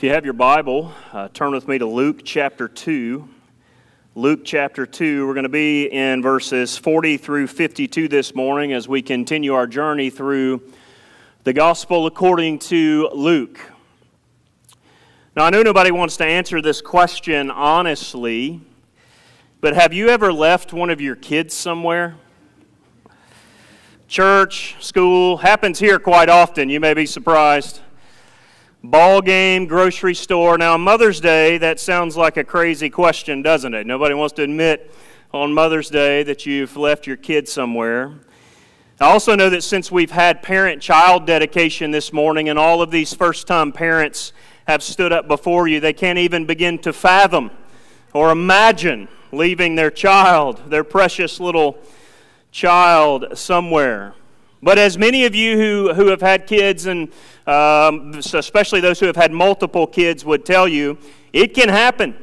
If you have your Bible, uh, turn with me to Luke chapter 2. Luke chapter 2. We're going to be in verses 40 through 52 this morning as we continue our journey through the gospel according to Luke. Now, I know nobody wants to answer this question honestly, but have you ever left one of your kids somewhere? Church, school, happens here quite often. You may be surprised ball game, grocery store. Now, Mother's Day, that sounds like a crazy question, doesn't it? Nobody wants to admit on Mother's Day that you've left your kid somewhere. I also know that since we've had parent child dedication this morning and all of these first time parents have stood up before you, they can't even begin to fathom or imagine leaving their child, their precious little child, somewhere. But as many of you who, who have had kids, and um, especially those who have had multiple kids, would tell you, it can happen.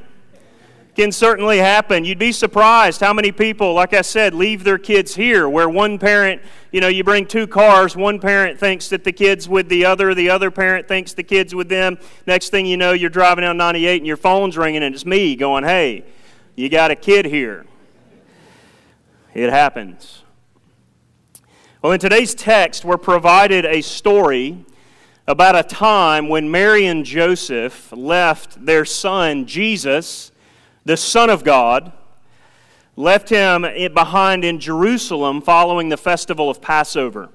Can certainly happen. You'd be surprised how many people, like I said, leave their kids here, where one parent, you know, you bring two cars, one parent thinks that the kid's with the other, the other parent thinks the kid's with them. Next thing you know, you're driving down 98 and your phone's ringing, and it's me going, hey, you got a kid here. It happens. Well, in today's text, we're provided a story about a time when Mary and Joseph left their son, Jesus, the Son of God, left him behind in Jerusalem following the festival of Passover.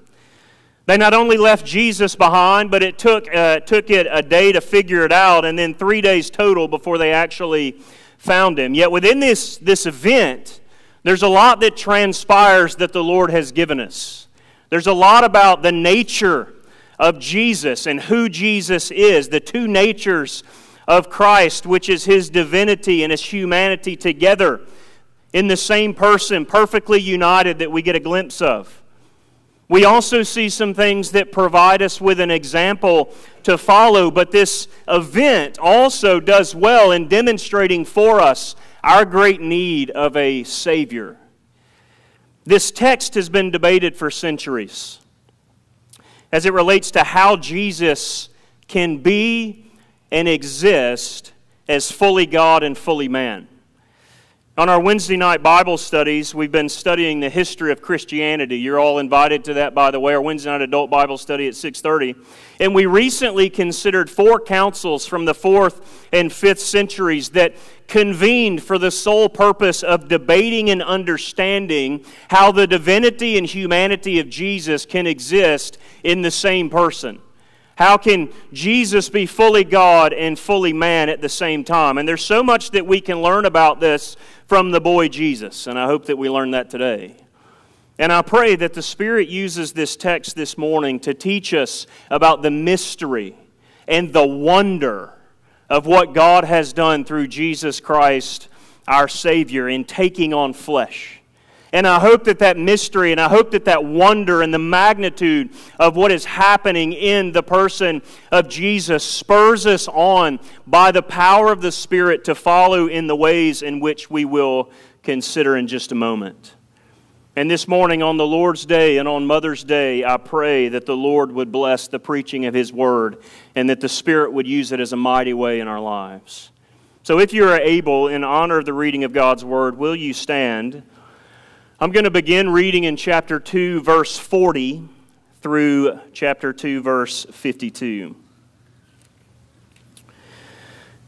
They not only left Jesus behind, but it took, uh, took it a day to figure it out, and then three days total before they actually found him. Yet within this, this event, there's a lot that transpires that the Lord has given us. There's a lot about the nature of Jesus and who Jesus is, the two natures of Christ, which is his divinity and his humanity together in the same person, perfectly united, that we get a glimpse of. We also see some things that provide us with an example to follow, but this event also does well in demonstrating for us our great need of a Savior. This text has been debated for centuries as it relates to how Jesus can be and exist as fully God and fully man. On our Wednesday night Bible studies, we've been studying the history of Christianity. You're all invited to that, by the way, our Wednesday night adult Bible study at 6:30. And we recently considered four councils from the fourth and fifth centuries that convened for the sole purpose of debating and understanding how the divinity and humanity of Jesus can exist in the same person. How can Jesus be fully God and fully man at the same time? And there's so much that we can learn about this from the boy Jesus, and I hope that we learn that today. And I pray that the Spirit uses this text this morning to teach us about the mystery and the wonder of what God has done through Jesus Christ, our Savior, in taking on flesh. And I hope that that mystery and I hope that that wonder and the magnitude of what is happening in the person of Jesus spurs us on by the power of the Spirit to follow in the ways in which we will consider in just a moment. And this morning, on the Lord's Day and on Mother's Day, I pray that the Lord would bless the preaching of His Word and that the Spirit would use it as a mighty way in our lives. So, if you are able, in honor of the reading of God's Word, will you stand? I'm going to begin reading in chapter 2, verse 40 through chapter 2, verse 52.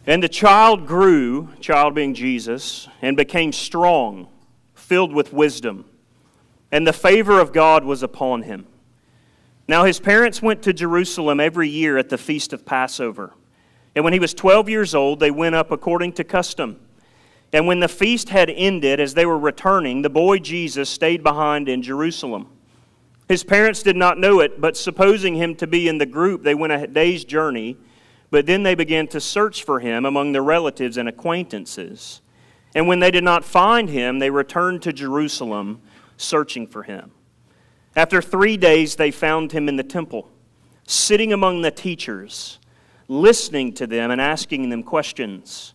And the child grew, child being Jesus, and became strong, filled with wisdom, and the favor of God was upon him. Now his parents went to Jerusalem every year at the feast of Passover. And when he was 12 years old, they went up according to custom. And when the feast had ended, as they were returning, the boy Jesus stayed behind in Jerusalem. His parents did not know it, but supposing him to be in the group, they went a day's journey. But then they began to search for him among their relatives and acquaintances. And when they did not find him, they returned to Jerusalem, searching for him. After three days, they found him in the temple, sitting among the teachers, listening to them and asking them questions.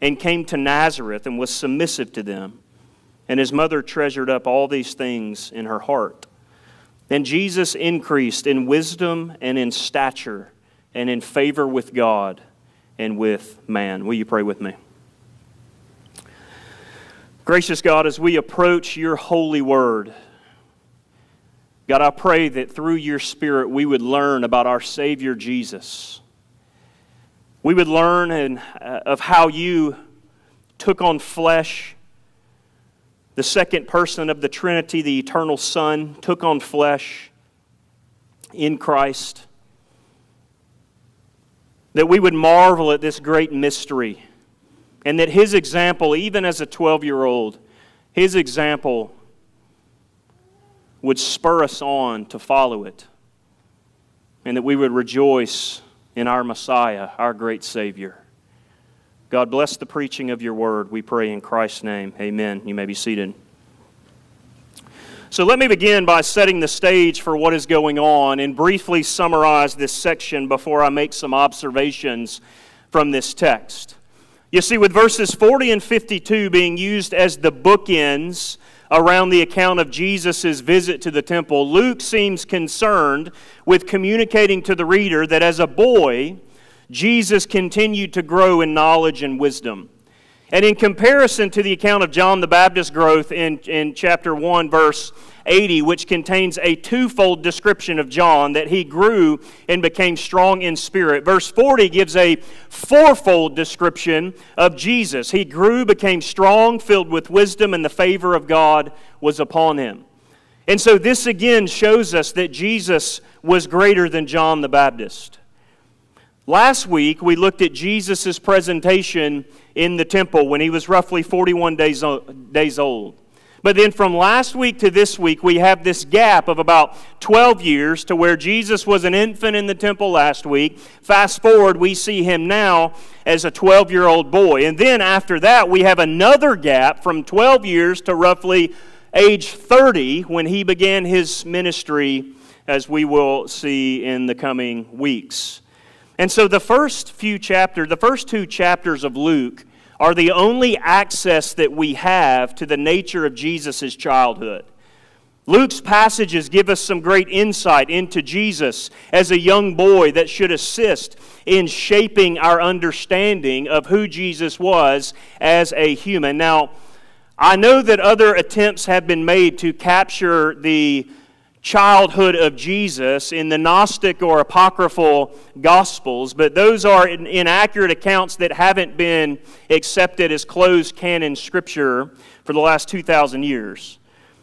and came to Nazareth, and was submissive to them. And his mother treasured up all these things in her heart. Then Jesus increased in wisdom and in stature, and in favor with God and with man. Will you pray with me? Gracious God, as we approach your holy word, God, I pray that through your Spirit we would learn about our Savior Jesus. We would learn and, uh, of how you took on flesh. The second person of the Trinity, the eternal Son, took on flesh in Christ. That we would marvel at this great mystery and that his example, even as a 12 year old, his example would spur us on to follow it. And that we would rejoice in our Messiah, our great Savior. God bless the preaching of your word, we pray in Christ's name. Amen. You may be seated. So let me begin by setting the stage for what is going on and briefly summarize this section before I make some observations from this text. You see, with verses 40 and 52 being used as the bookends around the account of Jesus' visit to the temple, Luke seems concerned with communicating to the reader that as a boy, Jesus continued to grow in knowledge and wisdom. And in comparison to the account of John the Baptist's growth in, in chapter 1, verse 80, which contains a twofold description of John that he grew and became strong in spirit. Verse 40 gives a fourfold description of Jesus. He grew, became strong, filled with wisdom, and the favor of God was upon him. And so this again shows us that Jesus was greater than John the Baptist. Last week, we looked at Jesus' presentation in the temple when he was roughly 41 days, days old. But then from last week to this week, we have this gap of about 12 years to where Jesus was an infant in the temple last week. Fast forward, we see him now as a 12 year old boy. And then after that, we have another gap from 12 years to roughly age 30 when he began his ministry, as we will see in the coming weeks. And so the first few chapters, the first two chapters of Luke, are the only access that we have to the nature of Jesus' childhood. Luke's passages give us some great insight into Jesus as a young boy that should assist in shaping our understanding of who Jesus was as a human. Now, I know that other attempts have been made to capture the childhood of Jesus in the Gnostic or Apocryphal Gospels, but those are inaccurate accounts that haven't been accepted as closed canon scripture for the last 2,000 years.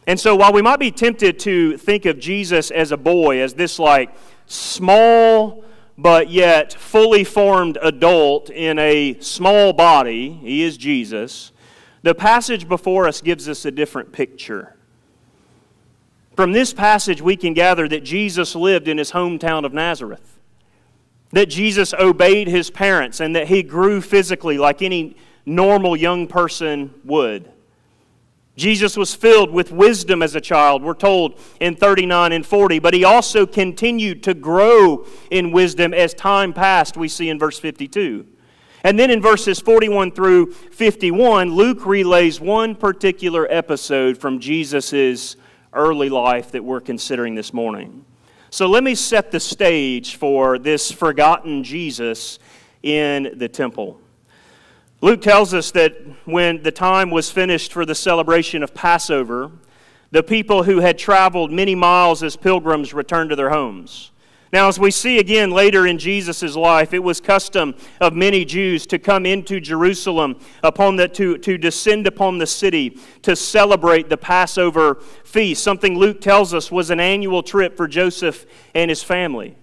And so while we might be tempted to think of Jesus as a boy, as this like small but yet fully formed adult in a small body, he is Jesus, the passage before us gives us a different picture. From this passage, we can gather that Jesus lived in his hometown of Nazareth, that Jesus obeyed his parents, and that he grew physically like any normal young person would. Jesus was filled with wisdom as a child, we're told in 39 and 40, but he also continued to grow in wisdom as time passed, we see in verse 52. And then in verses 41 through 51, Luke relays one particular episode from Jesus' early life that we're considering this morning. So let me set the stage for this forgotten Jesus in the temple. Luke tells us that when the time was finished for the celebration of Passover, the people who had traveled many miles as pilgrims returned to their homes. Now, as we see again later in Jesus' life, it was custom of many Jews to come into Jerusalem upon the, to, to descend upon the city to celebrate the Passover feast, something Luke tells us was an annual trip for Joseph and his family.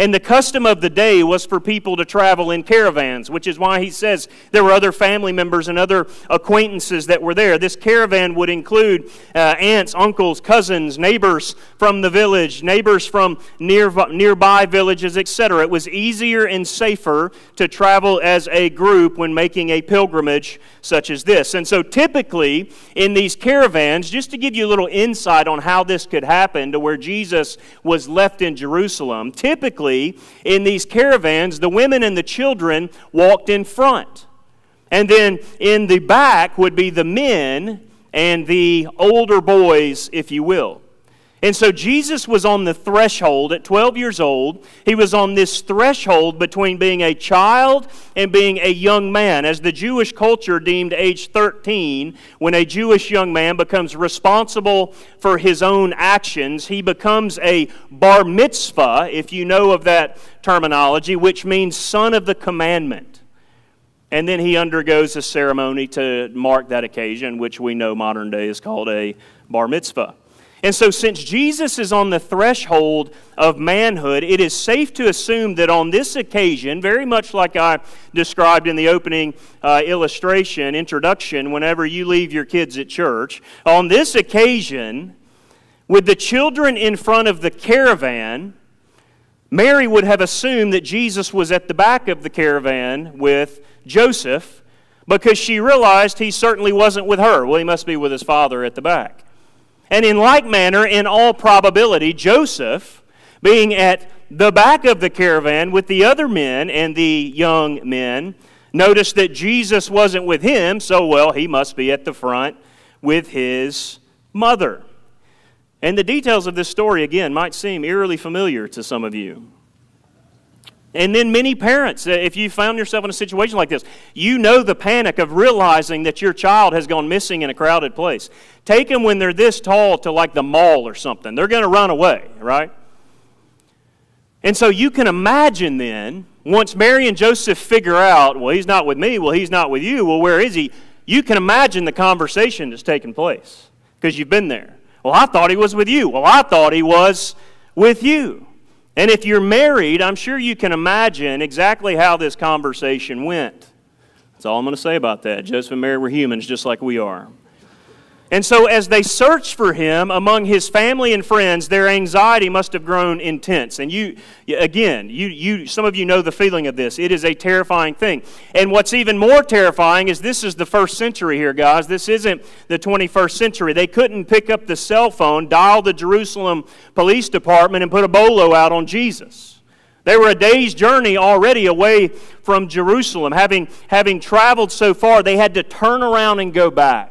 And the custom of the day was for people to travel in caravans, which is why he says there were other family members and other acquaintances that were there. This caravan would include uh, aunts, uncles, cousins, neighbors from the village, neighbors from near, nearby villages, etc. It was easier and safer to travel as a group when making a pilgrimage such as this. And so typically in these caravans, just to give you a little insight on how this could happen to where Jesus was left in Jerusalem, typically in these caravans, the women and the children walked in front. And then in the back would be the men and the older boys, if you will. And so Jesus was on the threshold at 12 years old. He was on this threshold between being a child and being a young man, as the Jewish culture deemed age 13. When a Jewish young man becomes responsible for his own actions, he becomes a bar mitzvah, if you know of that terminology, which means son of the commandment. And then he undergoes a ceremony to mark that occasion, which we know modern day is called a bar mitzvah. And so, since Jesus is on the threshold of manhood, it is safe to assume that on this occasion, very much like I described in the opening uh, illustration, introduction, whenever you leave your kids at church, on this occasion, with the children in front of the caravan, Mary would have assumed that Jesus was at the back of the caravan with Joseph because she realized he certainly wasn't with her. Well, he must be with his father at the back. And in like manner, in all probability, Joseph, being at the back of the caravan with the other men and the young men, noticed that Jesus wasn't with him, so well, he must be at the front with his mother. And the details of this story, again, might seem eerily familiar to some of you. And then many parents, uh, if you found yourself in a situation like this, you know the panic of realizing that your child has gone missing in a crowded place. Take them when they're this tall to like the mall or something. They're going to run away, right? And so you can imagine then, once Mary and Joseph figure out, well, he's not with me, well, he's not with you, well, where is he? You can imagine the conversation that's taking place because you've been there. Well, I thought he was with you. Well, I thought he was with you. And if you're married, I'm sure you can imagine exactly how this conversation went. That's all I'm going to say about that. Joseph and Mary were humans just like we are. And so, as they searched for him among his family and friends, their anxiety must have grown intense. And you, again, you, you, some of you know the feeling of this. It is a terrifying thing. And what's even more terrifying is this is the first century here, guys. This isn't the 21st century. They couldn't pick up the cell phone, dial the Jerusalem Police Department, and put a bolo out on Jesus. They were a day's journey already away from Jerusalem. Having, having traveled so far, they had to turn around and go back.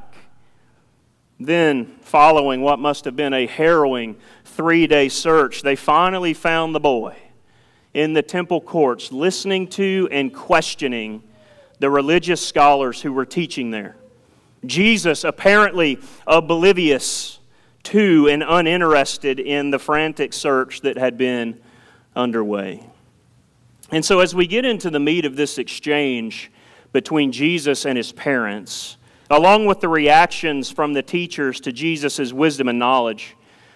Then, following what must have been a harrowing three day search, they finally found the boy in the temple courts, listening to and questioning the religious scholars who were teaching there. Jesus, apparently oblivious to and uninterested in the frantic search that had been underway. And so, as we get into the meat of this exchange between Jesus and his parents, along with the reactions from the teachers to Jesus' wisdom and knowledge,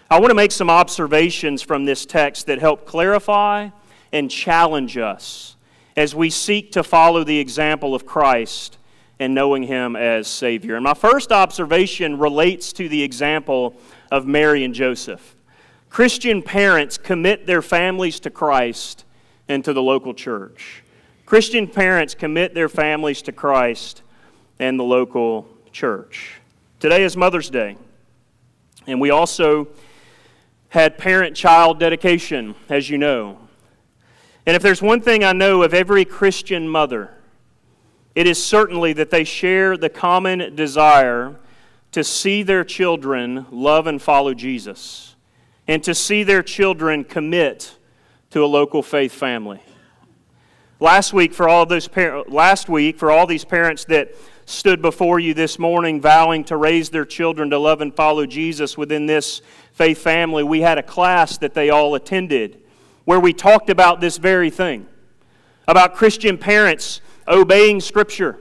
I want to make some observations from this text that help clarify and challenge us as we seek to follow the example of Christ and knowing Him as Savior. And my first observation relates to the example of Mary and Joseph. Christian parents commit their families to Christ and to the local church. Christian parents commit their families to Christ and the local church. Today is Mother's Day, and we also had parent child dedication, as you know. And if there's one thing I know of every Christian mother, it is certainly that they share the common desire to see their children love and follow Jesus, and to see their children commit to a local faith family. Last week, for all those par- last week, for all these parents that stood before you this morning vowing to raise their children to love and follow Jesus within this faith family, we had a class that they all attended where we talked about this very thing about Christian parents obeying Scripture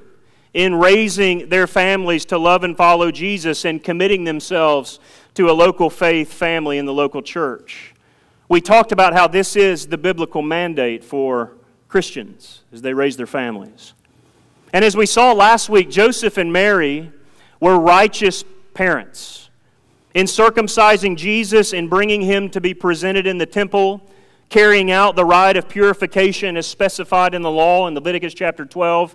in raising their families to love and follow Jesus and committing themselves to a local faith family in the local church. We talked about how this is the biblical mandate for Christians as they raise their families. And as we saw last week, Joseph and Mary were righteous parents. In circumcising Jesus and bringing him to be presented in the temple, carrying out the rite of purification as specified in the law in Leviticus chapter 12,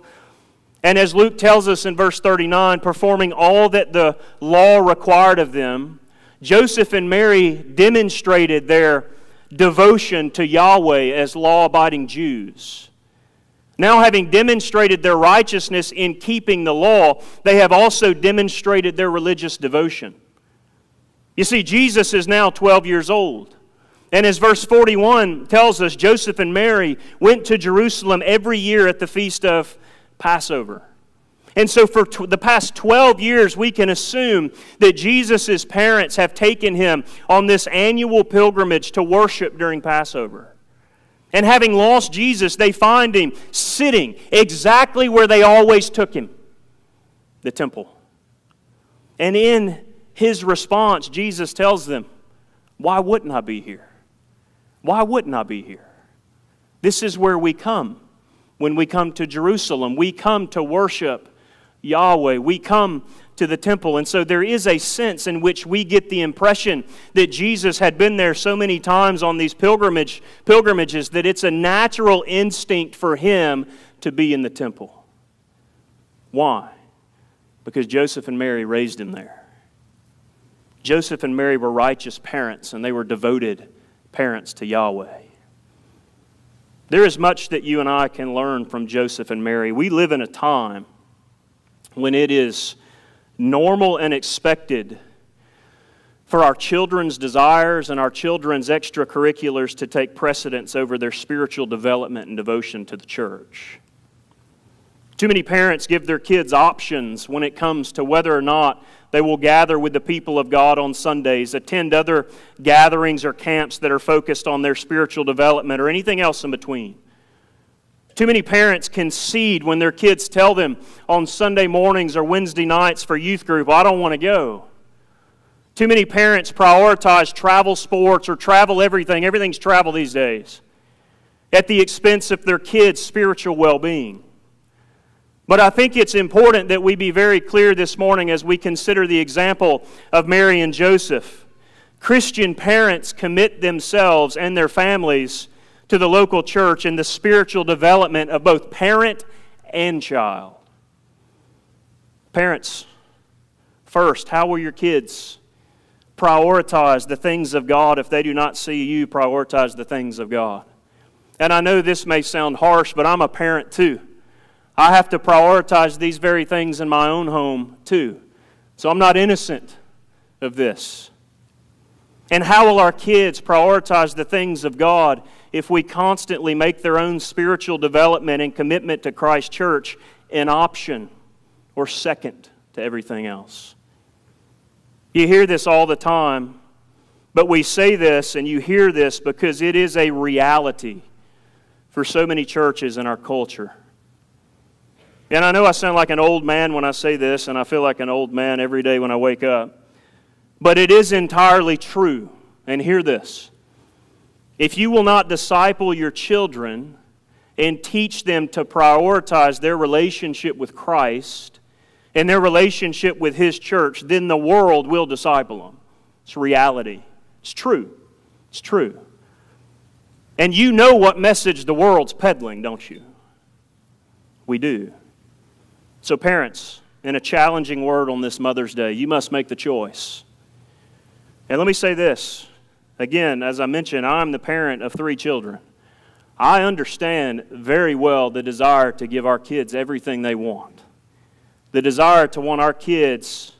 and as Luke tells us in verse 39, performing all that the law required of them, Joseph and Mary demonstrated their devotion to Yahweh as law abiding Jews. Now, having demonstrated their righteousness in keeping the law, they have also demonstrated their religious devotion. You see, Jesus is now 12 years old. And as verse 41 tells us, Joseph and Mary went to Jerusalem every year at the feast of Passover. And so, for the past 12 years, we can assume that Jesus' parents have taken him on this annual pilgrimage to worship during Passover. And having lost Jesus, they find him sitting exactly where they always took him the temple. And in his response, Jesus tells them, Why wouldn't I be here? Why wouldn't I be here? This is where we come when we come to Jerusalem. We come to worship Yahweh. We come to the temple. And so there is a sense in which we get the impression that Jesus had been there so many times on these pilgrimage, pilgrimages that it's a natural instinct for him to be in the temple. Why? Because Joseph and Mary raised him there. Joseph and Mary were righteous parents, and they were devoted parents to Yahweh. There is much that you and I can learn from Joseph and Mary. We live in a time when it is normal and expected for our children's desires and our children's extracurriculars to take precedence over their spiritual development and devotion to the church. Too many parents give their kids options when it comes to whether or not they will gather with the people of God on Sundays, attend other gatherings or camps that are focused on their spiritual development, or anything else in between. Too many parents concede when their kids tell them on Sunday mornings or Wednesday nights for youth group, I don't want to go. Too many parents prioritize travel sports or travel everything. Everything's travel these days at the expense of their kids' spiritual well being. But I think it's important that we be very clear this morning as we consider the example of Mary and Joseph. Christian parents commit themselves and their families to the local church in the spiritual development of both parent and child. Parents, first, how will your kids prioritize the things of God if they do not see you prioritize the things of God? And I know this may sound harsh, but I'm a parent too. I have to prioritize these very things in my own home too. So I'm not innocent of this. And how will our kids prioritize the things of God if we constantly make their own spiritual development and commitment to Christ Church an option or second to everything else? You hear this all the time, but we say this and you hear this because it is a reality for so many churches in our culture. And I know I sound like an old man when I say this, and I feel like an old man every day when I wake up. But it is entirely true. And hear this if you will not disciple your children and teach them to prioritize their relationship with Christ and their relationship with His church, then the world will disciple them. It's reality. It's true. It's true. And you know what message the world's peddling, don't you? We do. So, parents, in a challenging word on this Mother's Day, you must make the choice. And let me say this again, as I mentioned, I'm the parent of three children. I understand very well the desire to give our kids everything they want, the desire to want our kids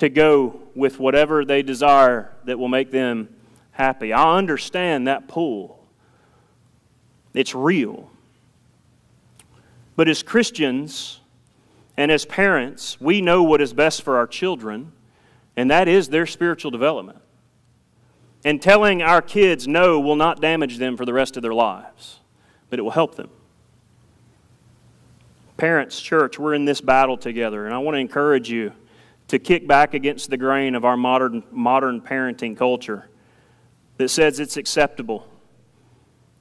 to go with whatever they desire that will make them happy. I understand that pull, it's real. But as Christians, and as parents, we know what is best for our children, and that is their spiritual development. And telling our kids no will not damage them for the rest of their lives, but it will help them. Parents, church, we're in this battle together, and I want to encourage you to kick back against the grain of our modern, modern parenting culture that says it's acceptable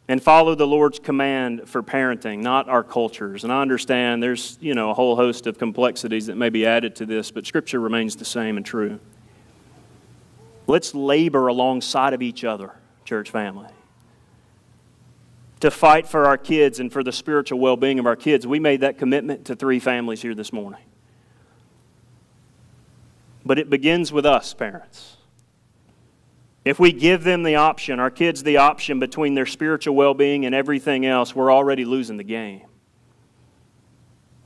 and follow the Lord's command for parenting, not our cultures. And I understand there's, you know, a whole host of complexities that may be added to this, but Scripture remains the same and true. Let's labor alongside of each other, church family, to fight for our kids and for the spiritual well being of our kids. We made that commitment to three families here this morning. But it begins with us, parents. If we give them the option, our kids the option between their spiritual well being and everything else, we're already losing the game.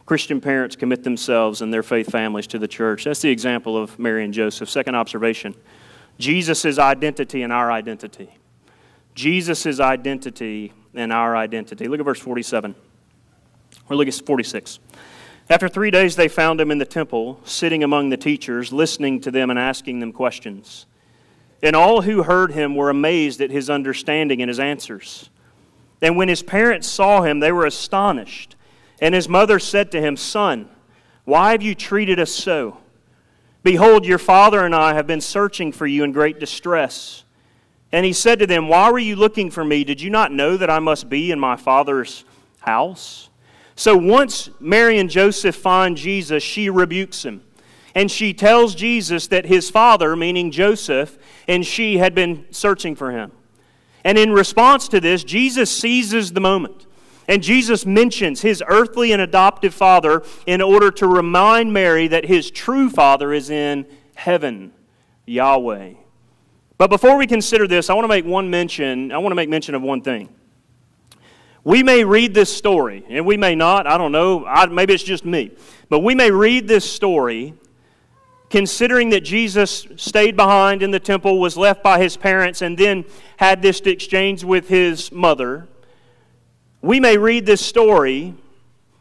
Christian parents commit themselves and their faith families to the church. That's the example of Mary and Joseph. Second observation Jesus' identity and our identity. Jesus' identity and our identity. Look at verse 47. Or look at 46. After three days, they found him in the temple, sitting among the teachers, listening to them and asking them questions. And all who heard him were amazed at his understanding and his answers. And when his parents saw him, they were astonished. And his mother said to him, Son, why have you treated us so? Behold, your father and I have been searching for you in great distress. And he said to them, Why were you looking for me? Did you not know that I must be in my father's house? So once Mary and Joseph find Jesus, she rebukes him. And she tells Jesus that his father, meaning Joseph, and she had been searching for him. And in response to this, Jesus seizes the moment. And Jesus mentions his earthly and adoptive father in order to remind Mary that his true father is in heaven, Yahweh. But before we consider this, I want to make one mention. I want to make mention of one thing. We may read this story, and we may not. I don't know. I, maybe it's just me. But we may read this story considering that Jesus stayed behind in the temple, was left by his parents, and then had this exchange with his mother, we may read this story,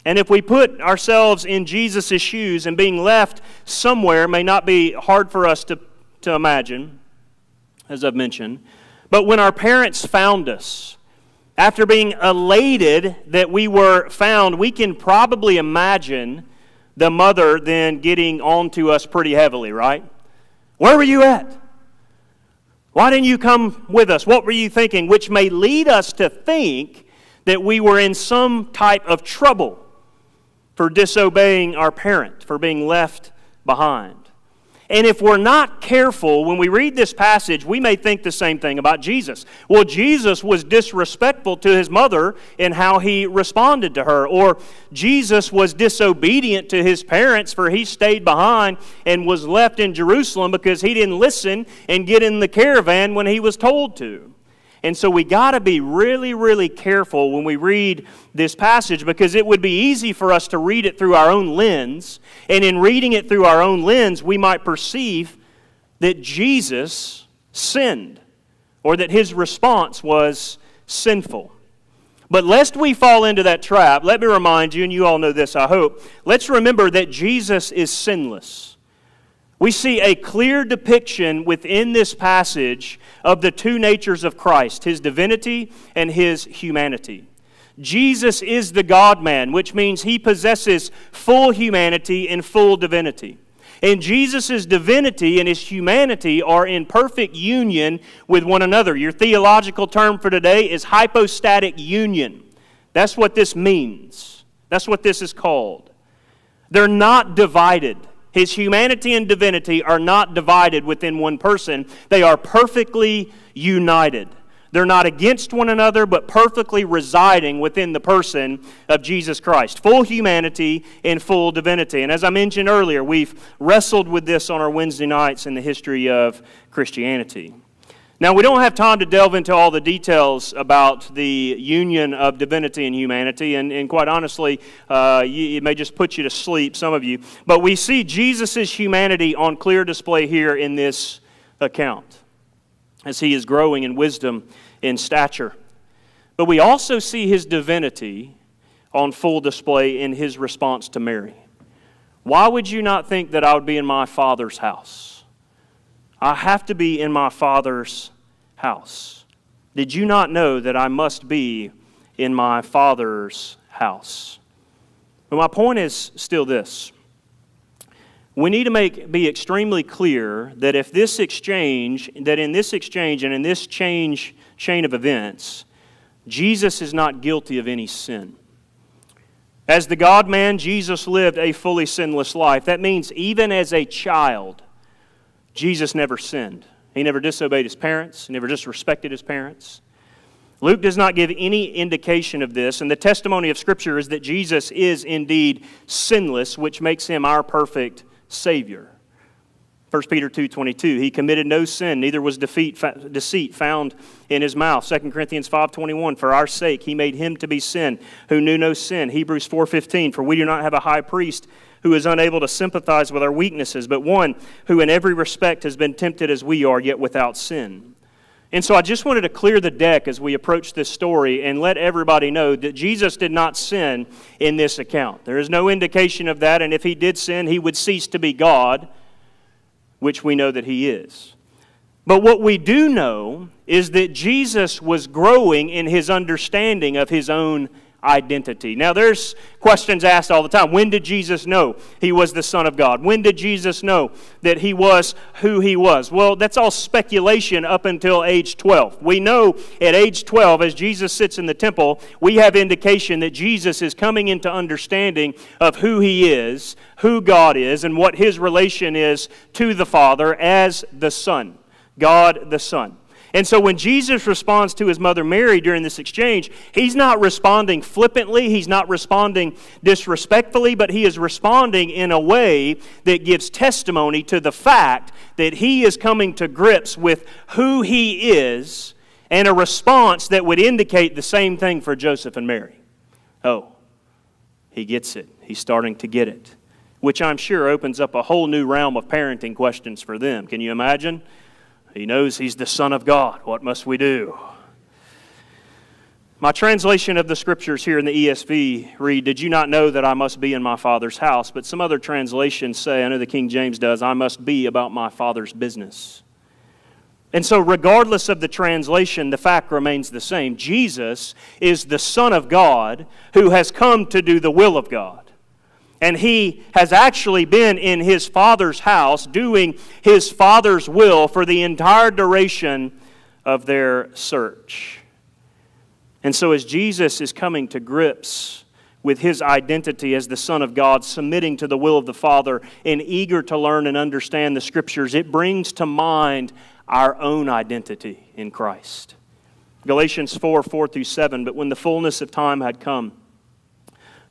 and if we put ourselves in Jesus' shoes and being left somewhere may not be hard for us to, to imagine, as I've mentioned. But when our parents found us, after being elated that we were found, we can probably imagine the mother then getting on to us pretty heavily, right? Where were you at? Why didn't you come with us? What were you thinking? Which may lead us to think that we were in some type of trouble for disobeying our parent, for being left behind. And if we're not careful, when we read this passage, we may think the same thing about Jesus. Well, Jesus was disrespectful to his mother in how he responded to her. Or Jesus was disobedient to his parents, for he stayed behind and was left in Jerusalem because he didn't listen and get in the caravan when he was told to. And so we got to be really, really careful when we read this passage because it would be easy for us to read it through our own lens. And in reading it through our own lens, we might perceive that Jesus sinned or that his response was sinful. But lest we fall into that trap, let me remind you, and you all know this, I hope, let's remember that Jesus is sinless. We see a clear depiction within this passage of the two natures of Christ his divinity and his humanity. Jesus is the God man, which means he possesses full humanity and full divinity. And Jesus' divinity and his humanity are in perfect union with one another. Your theological term for today is hypostatic union. That's what this means. That's what this is called. They're not divided. His humanity and divinity are not divided within one person, they are perfectly united. They're not against one another, but perfectly residing within the person of Jesus Christ. Full humanity and full divinity. And as I mentioned earlier, we've wrestled with this on our Wednesday nights in the history of Christianity. Now, we don't have time to delve into all the details about the union of divinity and humanity, and, and quite honestly, uh, you, it may just put you to sleep, some of you. But we see Jesus' humanity on clear display here in this account as he is growing in wisdom and stature. But we also see his divinity on full display in his response to Mary. Why would you not think that I would be in my Father's house? I have to be in my Father's house. Did you not know that I must be in my Father's house? But my point is still this. we need to make, be extremely clear that if this exchange, that in this exchange and in this change, chain of events, Jesus is not guilty of any sin. As the God man, Jesus lived a fully sinless life. That means even as a child, Jesus never sinned. He never disobeyed his parents, he never disrespected his parents. Luke does not give any indication of this, and the testimony of Scripture is that Jesus is indeed sinless, which makes him our perfect Savior. 1 Peter 2.22, he committed no sin, neither was defeat, deceit found in his mouth. 2 Corinthians 5.21, for our sake he made him to be sin, who knew no sin. Hebrews 4.15, for we do not have a high priest who is unable to sympathize with our weaknesses, but one who in every respect has been tempted as we are, yet without sin. And so I just wanted to clear the deck as we approach this story and let everybody know that Jesus did not sin in this account. There is no indication of that, and if he did sin, he would cease to be God which we know that he is. But what we do know is that Jesus was growing in his understanding of his own identity. Now, there's questions asked all the time. When did Jesus know he was the Son of God? When did Jesus know that he was who he was? Well, that's all speculation up until age 12. We know at age 12, as Jesus sits in the temple, we have indication that Jesus is coming into understanding of who he is, who God is, and what his relation is to the Father as the Son. God the Son. And so when Jesus responds to his mother Mary during this exchange, he's not responding flippantly, he's not responding disrespectfully, but he is responding in a way that gives testimony to the fact that he is coming to grips with who he is and a response that would indicate the same thing for Joseph and Mary. Oh, he gets it. He's starting to get it, which I'm sure opens up a whole new realm of parenting questions for them. Can you imagine? He knows he's the Son of God. What must we do? My translation of the scriptures here in the ESV read, Did you not know that I must be in my Father's house? But some other translations say, I know the King James does, I must be about my Father's business. And so, regardless of the translation, the fact remains the same. Jesus is the Son of God who has come to do the will of God. And he has actually been in his father's house doing his father's will for the entire duration of their search. And so, as Jesus is coming to grips with his identity as the Son of God, submitting to the will of the Father, and eager to learn and understand the Scriptures, it brings to mind our own identity in Christ. Galatians 4 4 through 7. But when the fullness of time had come,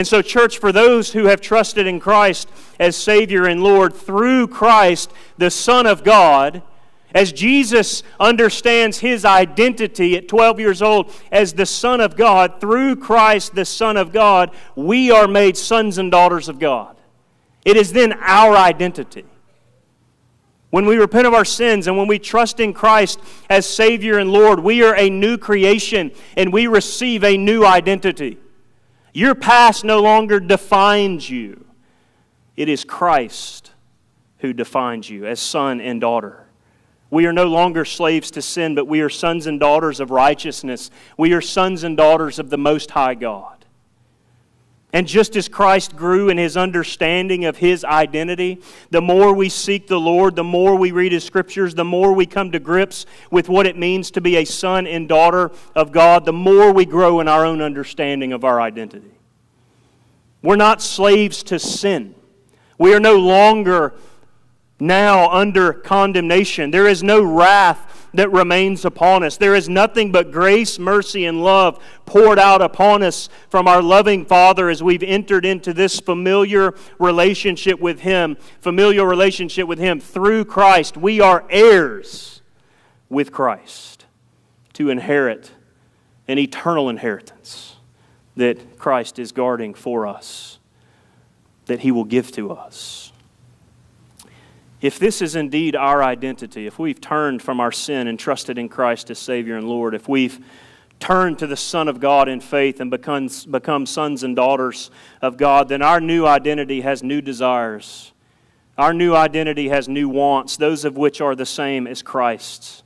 And so, church, for those who have trusted in Christ as Savior and Lord through Christ, the Son of God, as Jesus understands his identity at 12 years old as the Son of God, through Christ, the Son of God, we are made sons and daughters of God. It is then our identity. When we repent of our sins and when we trust in Christ as Savior and Lord, we are a new creation and we receive a new identity. Your past no longer defines you. It is Christ who defines you as son and daughter. We are no longer slaves to sin, but we are sons and daughters of righteousness. We are sons and daughters of the Most High God. And just as Christ grew in his understanding of his identity, the more we seek the Lord, the more we read his scriptures, the more we come to grips with what it means to be a son and daughter of God, the more we grow in our own understanding of our identity. We're not slaves to sin. We are no longer now under condemnation. There is no wrath that remains upon us. There is nothing but grace, mercy, and love poured out upon us from our loving Father as we've entered into this familiar relationship with Him, familiar relationship with Him through Christ. We are heirs with Christ to inherit an eternal inheritance that Christ is guarding for us, that He will give to us. If this is indeed our identity, if we've turned from our sin and trusted in Christ as Savior and Lord, if we've turned to the Son of God in faith and become, become sons and daughters of God, then our new identity has new desires. Our new identity has new wants, those of which are the same as Christ's.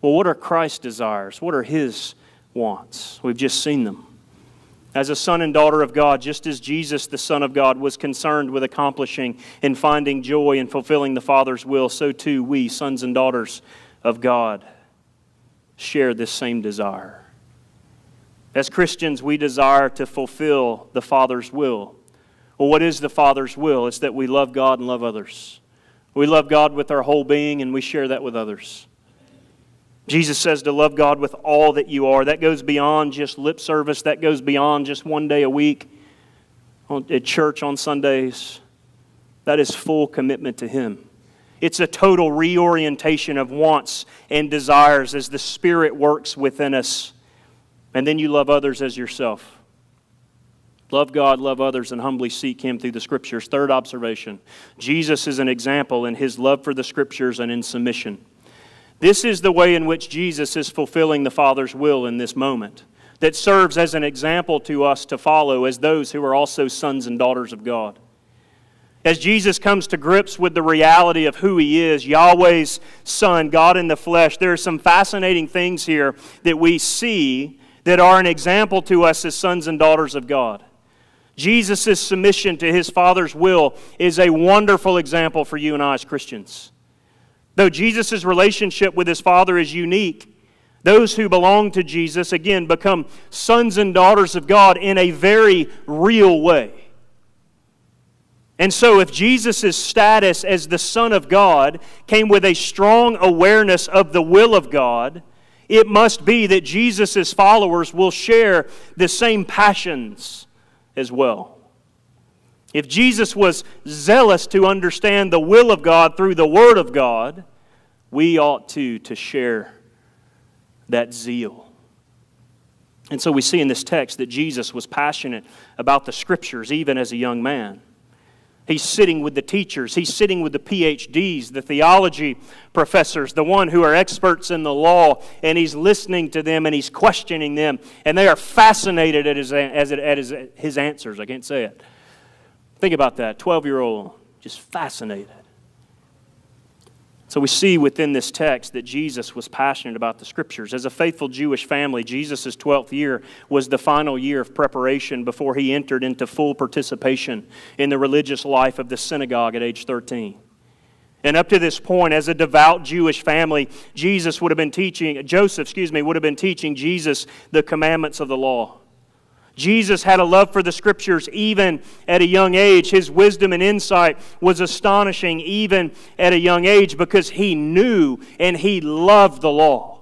Well, what are Christ's desires? What are His wants? We've just seen them. As a son and daughter of God, just as Jesus, the Son of God, was concerned with accomplishing and finding joy and fulfilling the Father's will, so too we, sons and daughters of God, share this same desire. As Christians, we desire to fulfill the Father's will. Well, what is the Father's will? It's that we love God and love others. We love God with our whole being, and we share that with others. Jesus says to love God with all that you are. That goes beyond just lip service, that goes beyond just one day a week at church on Sundays. That is full commitment to Him. It's a total reorientation of wants and desires as the Spirit works within us. And then you love others as yourself. Love God, love others, and humbly seek Him through the Scriptures. Third observation Jesus is an example in His love for the Scriptures and in submission. This is the way in which Jesus is fulfilling the Father's will in this moment, that serves as an example to us to follow as those who are also sons and daughters of God. As Jesus comes to grips with the reality of who he is, Yahweh's Son, God in the flesh, there are some fascinating things here that we see that are an example to us as sons and daughters of God. Jesus' submission to his Father's will is a wonderful example for you and I as Christians. Though Jesus' relationship with his Father is unique, those who belong to Jesus, again, become sons and daughters of God in a very real way. And so, if Jesus' status as the Son of God came with a strong awareness of the will of God, it must be that Jesus' followers will share the same passions as well. If Jesus was zealous to understand the will of God through the Word of God, we ought to to share that zeal. And so we see in this text that Jesus was passionate about the scriptures even as a young man. He's sitting with the teachers, he's sitting with the PhDs, the theology professors, the one who are experts in the law, and he's listening to them and he's questioning them, and they are fascinated at his, at his, his answers. I can't say it. Think about that 12 year old, just fascinated. So we see within this text that Jesus was passionate about the scriptures. As a faithful Jewish family, Jesus' 12th year was the final year of preparation before he entered into full participation in the religious life of the synagogue at age 13. And up to this point, as a devout Jewish family, Jesus would have been teaching, Joseph, excuse me, would have been teaching Jesus the commandments of the law. Jesus had a love for the scriptures even at a young age. His wisdom and insight was astonishing even at a young age because he knew and he loved the law.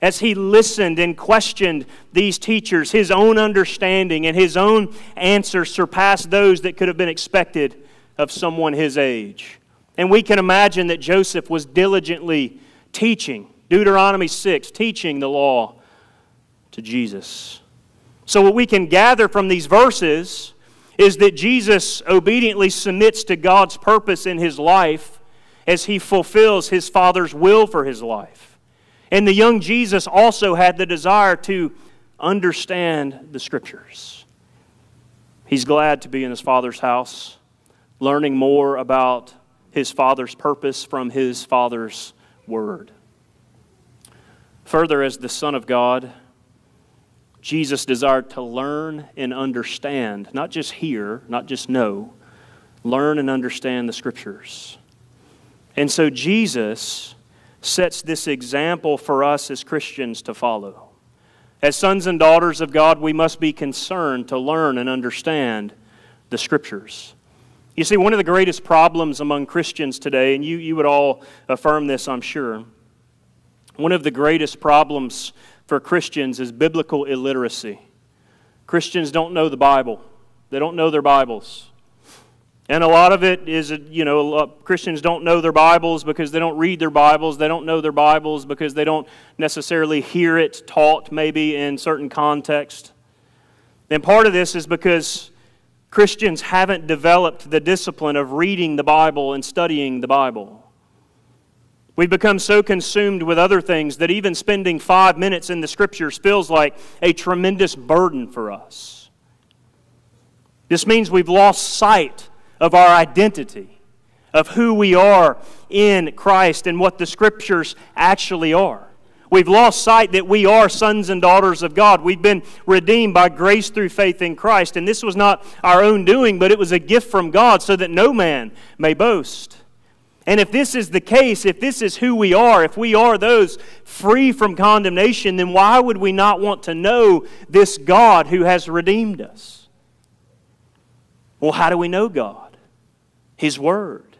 As he listened and questioned these teachers, his own understanding and his own answers surpassed those that could have been expected of someone his age. And we can imagine that Joseph was diligently teaching, Deuteronomy 6, teaching the law to Jesus. So, what we can gather from these verses is that Jesus obediently submits to God's purpose in his life as he fulfills his Father's will for his life. And the young Jesus also had the desire to understand the Scriptures. He's glad to be in his Father's house, learning more about his Father's purpose from his Father's Word. Further, as the Son of God, Jesus desired to learn and understand, not just hear, not just know, learn and understand the Scriptures. And so Jesus sets this example for us as Christians to follow. As sons and daughters of God, we must be concerned to learn and understand the Scriptures. You see, one of the greatest problems among Christians today, and you, you would all affirm this, I'm sure, one of the greatest problems for Christians is biblical illiteracy. Christians don't know the Bible, they don't know their Bibles. And a lot of it is, uh, you know, Christians don't know their Bibles because they don't read their Bibles. They don't know their Bibles because they don't necessarily hear it taught, maybe in certain context. And part of this is because Christians haven't developed the discipline of reading the Bible and studying the Bible. We've become so consumed with other things that even spending five minutes in the Scriptures feels like a tremendous burden for us. This means we've lost sight of our identity, of who we are in Christ and what the Scriptures actually are. We've lost sight that we are sons and daughters of God. We've been redeemed by grace through faith in Christ. And this was not our own doing, but it was a gift from God so that no man may boast. And if this is the case, if this is who we are, if we are those free from condemnation, then why would we not want to know this God who has redeemed us? Well, how do we know God? His Word,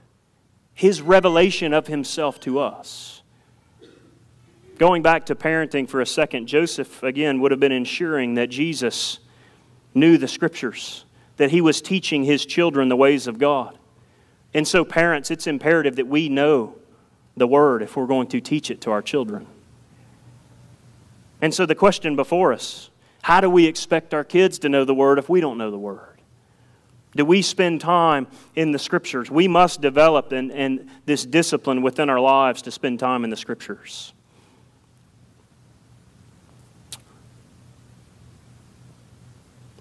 His revelation of Himself to us. Going back to parenting for a second, Joseph, again, would have been ensuring that Jesus knew the Scriptures, that he was teaching his children the ways of God. And so, parents, it's imperative that we know the Word if we're going to teach it to our children. And so, the question before us how do we expect our kids to know the Word if we don't know the Word? Do we spend time in the Scriptures? We must develop and, and this discipline within our lives to spend time in the Scriptures.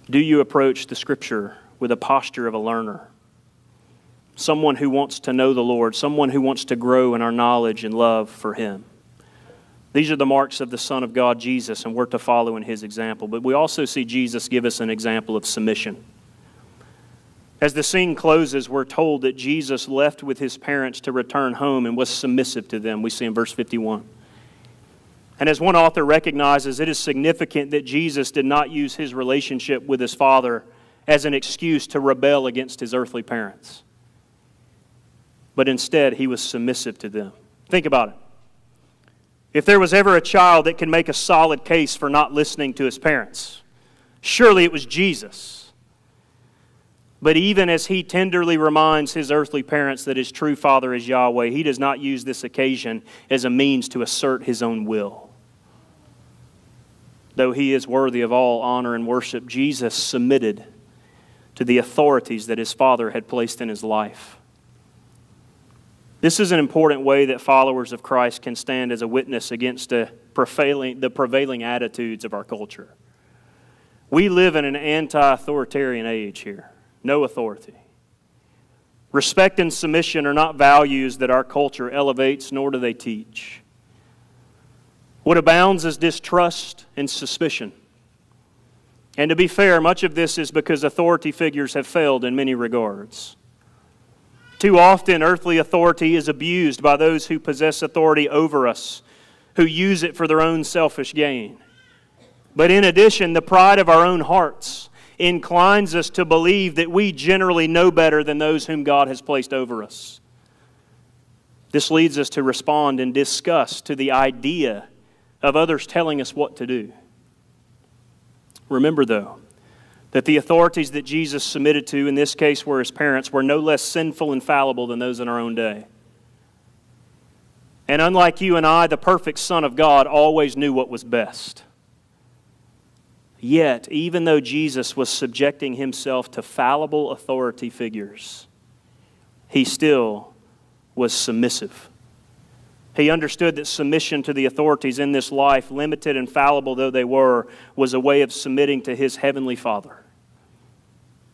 Do you approach the Scripture with a posture of a learner? Someone who wants to know the Lord, someone who wants to grow in our knowledge and love for Him. These are the marks of the Son of God, Jesus, and we're to follow in His example. But we also see Jesus give us an example of submission. As the scene closes, we're told that Jesus left with his parents to return home and was submissive to them. We see in verse 51. And as one author recognizes, it is significant that Jesus did not use his relationship with his Father as an excuse to rebel against his earthly parents. But instead, he was submissive to them. Think about it. If there was ever a child that could make a solid case for not listening to his parents, surely it was Jesus. But even as he tenderly reminds his earthly parents that his true father is Yahweh, he does not use this occasion as a means to assert his own will though he is worthy of all honor and worship, Jesus submitted to the authorities that his Father had placed in his life. This is an important way that followers of Christ can stand as a witness against the prevailing, the prevailing attitudes of our culture. We live in an anti authoritarian age here, no authority. Respect and submission are not values that our culture elevates, nor do they teach. What abounds is distrust and suspicion. And to be fair, much of this is because authority figures have failed in many regards. Too often, earthly authority is abused by those who possess authority over us, who use it for their own selfish gain. But in addition, the pride of our own hearts inclines us to believe that we generally know better than those whom God has placed over us. This leads us to respond in disgust to the idea of others telling us what to do. Remember, though, that the authorities that Jesus submitted to, in this case were his parents, were no less sinful and fallible than those in our own day. And unlike you and I, the perfect Son of God always knew what was best. Yet, even though Jesus was subjecting himself to fallible authority figures, he still was submissive. He understood that submission to the authorities in this life, limited and fallible though they were, was a way of submitting to his heavenly Father.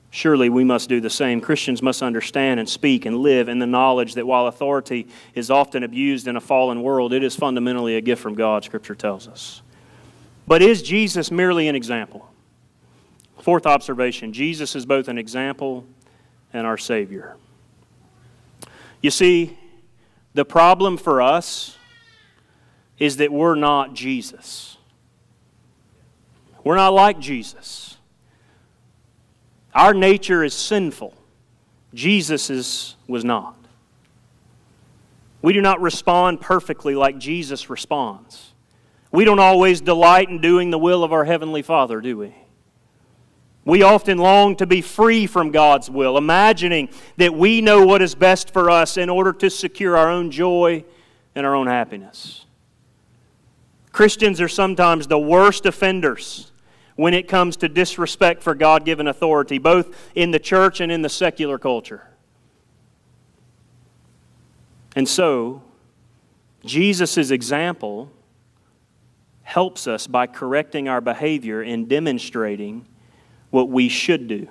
Surely we must do the same. Christians must understand and speak and live in the knowledge that while authority is often abused in a fallen world, it is fundamentally a gift from God, Scripture tells us. But is Jesus merely an example? Fourth observation Jesus is both an example and our Savior. You see, the problem for us is that we're not Jesus. We're not like Jesus. Our nature is sinful. Jesus' was not. We do not respond perfectly like Jesus responds. We don't always delight in doing the will of our Heavenly Father, do we? We often long to be free from God's will, imagining that we know what is best for us in order to secure our own joy and our own happiness. Christians are sometimes the worst offenders when it comes to disrespect for God given authority, both in the church and in the secular culture. And so, Jesus' example helps us by correcting our behavior and demonstrating what we should do.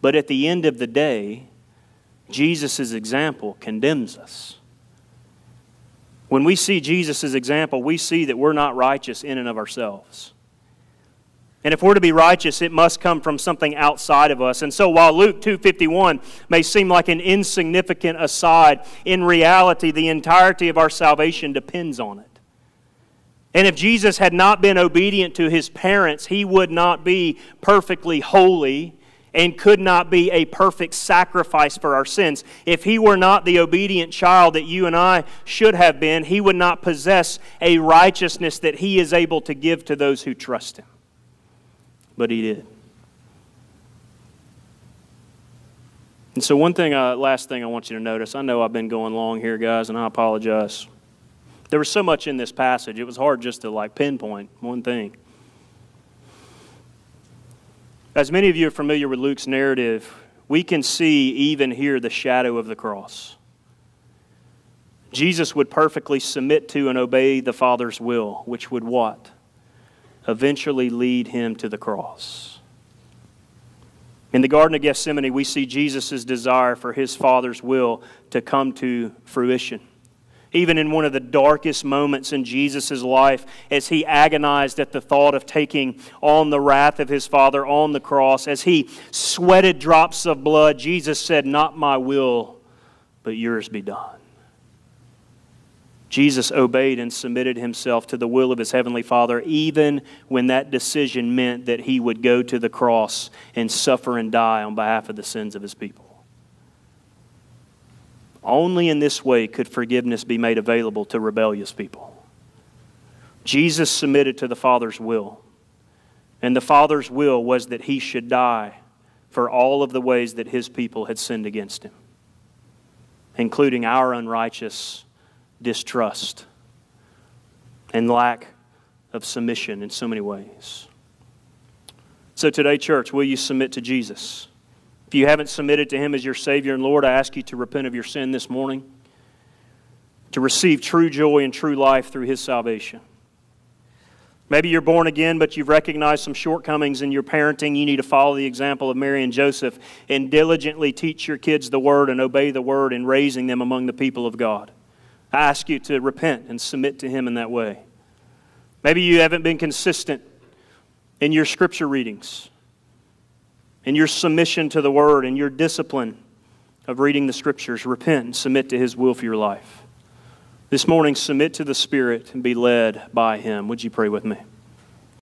But at the end of the day, Jesus' example condemns us. When we see Jesus' example, we see that we're not righteous in and of ourselves. And if we're to be righteous, it must come from something outside of us. And so while Luke 2:51 may seem like an insignificant aside, in reality the entirety of our salvation depends on it. And if Jesus had not been obedient to his parents, he would not be perfectly holy and could not be a perfect sacrifice for our sins. If he were not the obedient child that you and I should have been, he would not possess a righteousness that he is able to give to those who trust him but he did. And so, one thing, uh, last thing I want you to notice I know I've been going long here, guys, and I apologize. There was so much in this passage, it was hard just to like pinpoint one thing. As many of you are familiar with Luke's narrative, we can see even here the shadow of the cross. Jesus would perfectly submit to and obey the Father's will, which would what? Eventually lead him to the cross. In the Garden of Gethsemane, we see Jesus' desire for his Father's will to come to fruition. Even in one of the darkest moments in Jesus' life, as he agonized at the thought of taking on the wrath of his Father on the cross, as he sweated drops of blood, Jesus said, Not my will, but yours be done. Jesus obeyed and submitted himself to the will of his heavenly Father, even when that decision meant that he would go to the cross and suffer and die on behalf of the sins of his people. Only in this way could forgiveness be made available to rebellious people. Jesus submitted to the Father's will, and the Father's will was that he should die for all of the ways that his people had sinned against him, including our unrighteous distrust and lack of submission in so many ways. So, today, church, will you submit to Jesus? If you haven't submitted to Him as your Savior and Lord, I ask you to repent of your sin this morning, to receive true joy and true life through His salvation. Maybe you're born again, but you've recognized some shortcomings in your parenting. You need to follow the example of Mary and Joseph and diligently teach your kids the Word and obey the Word in raising them among the people of God. I ask you to repent and submit to Him in that way. Maybe you haven't been consistent in your scripture readings, in your submission to the Word, in your discipline of reading the Scriptures. Repent and submit to His will for your life. This morning, submit to the Spirit and be led by Him. Would you pray with me?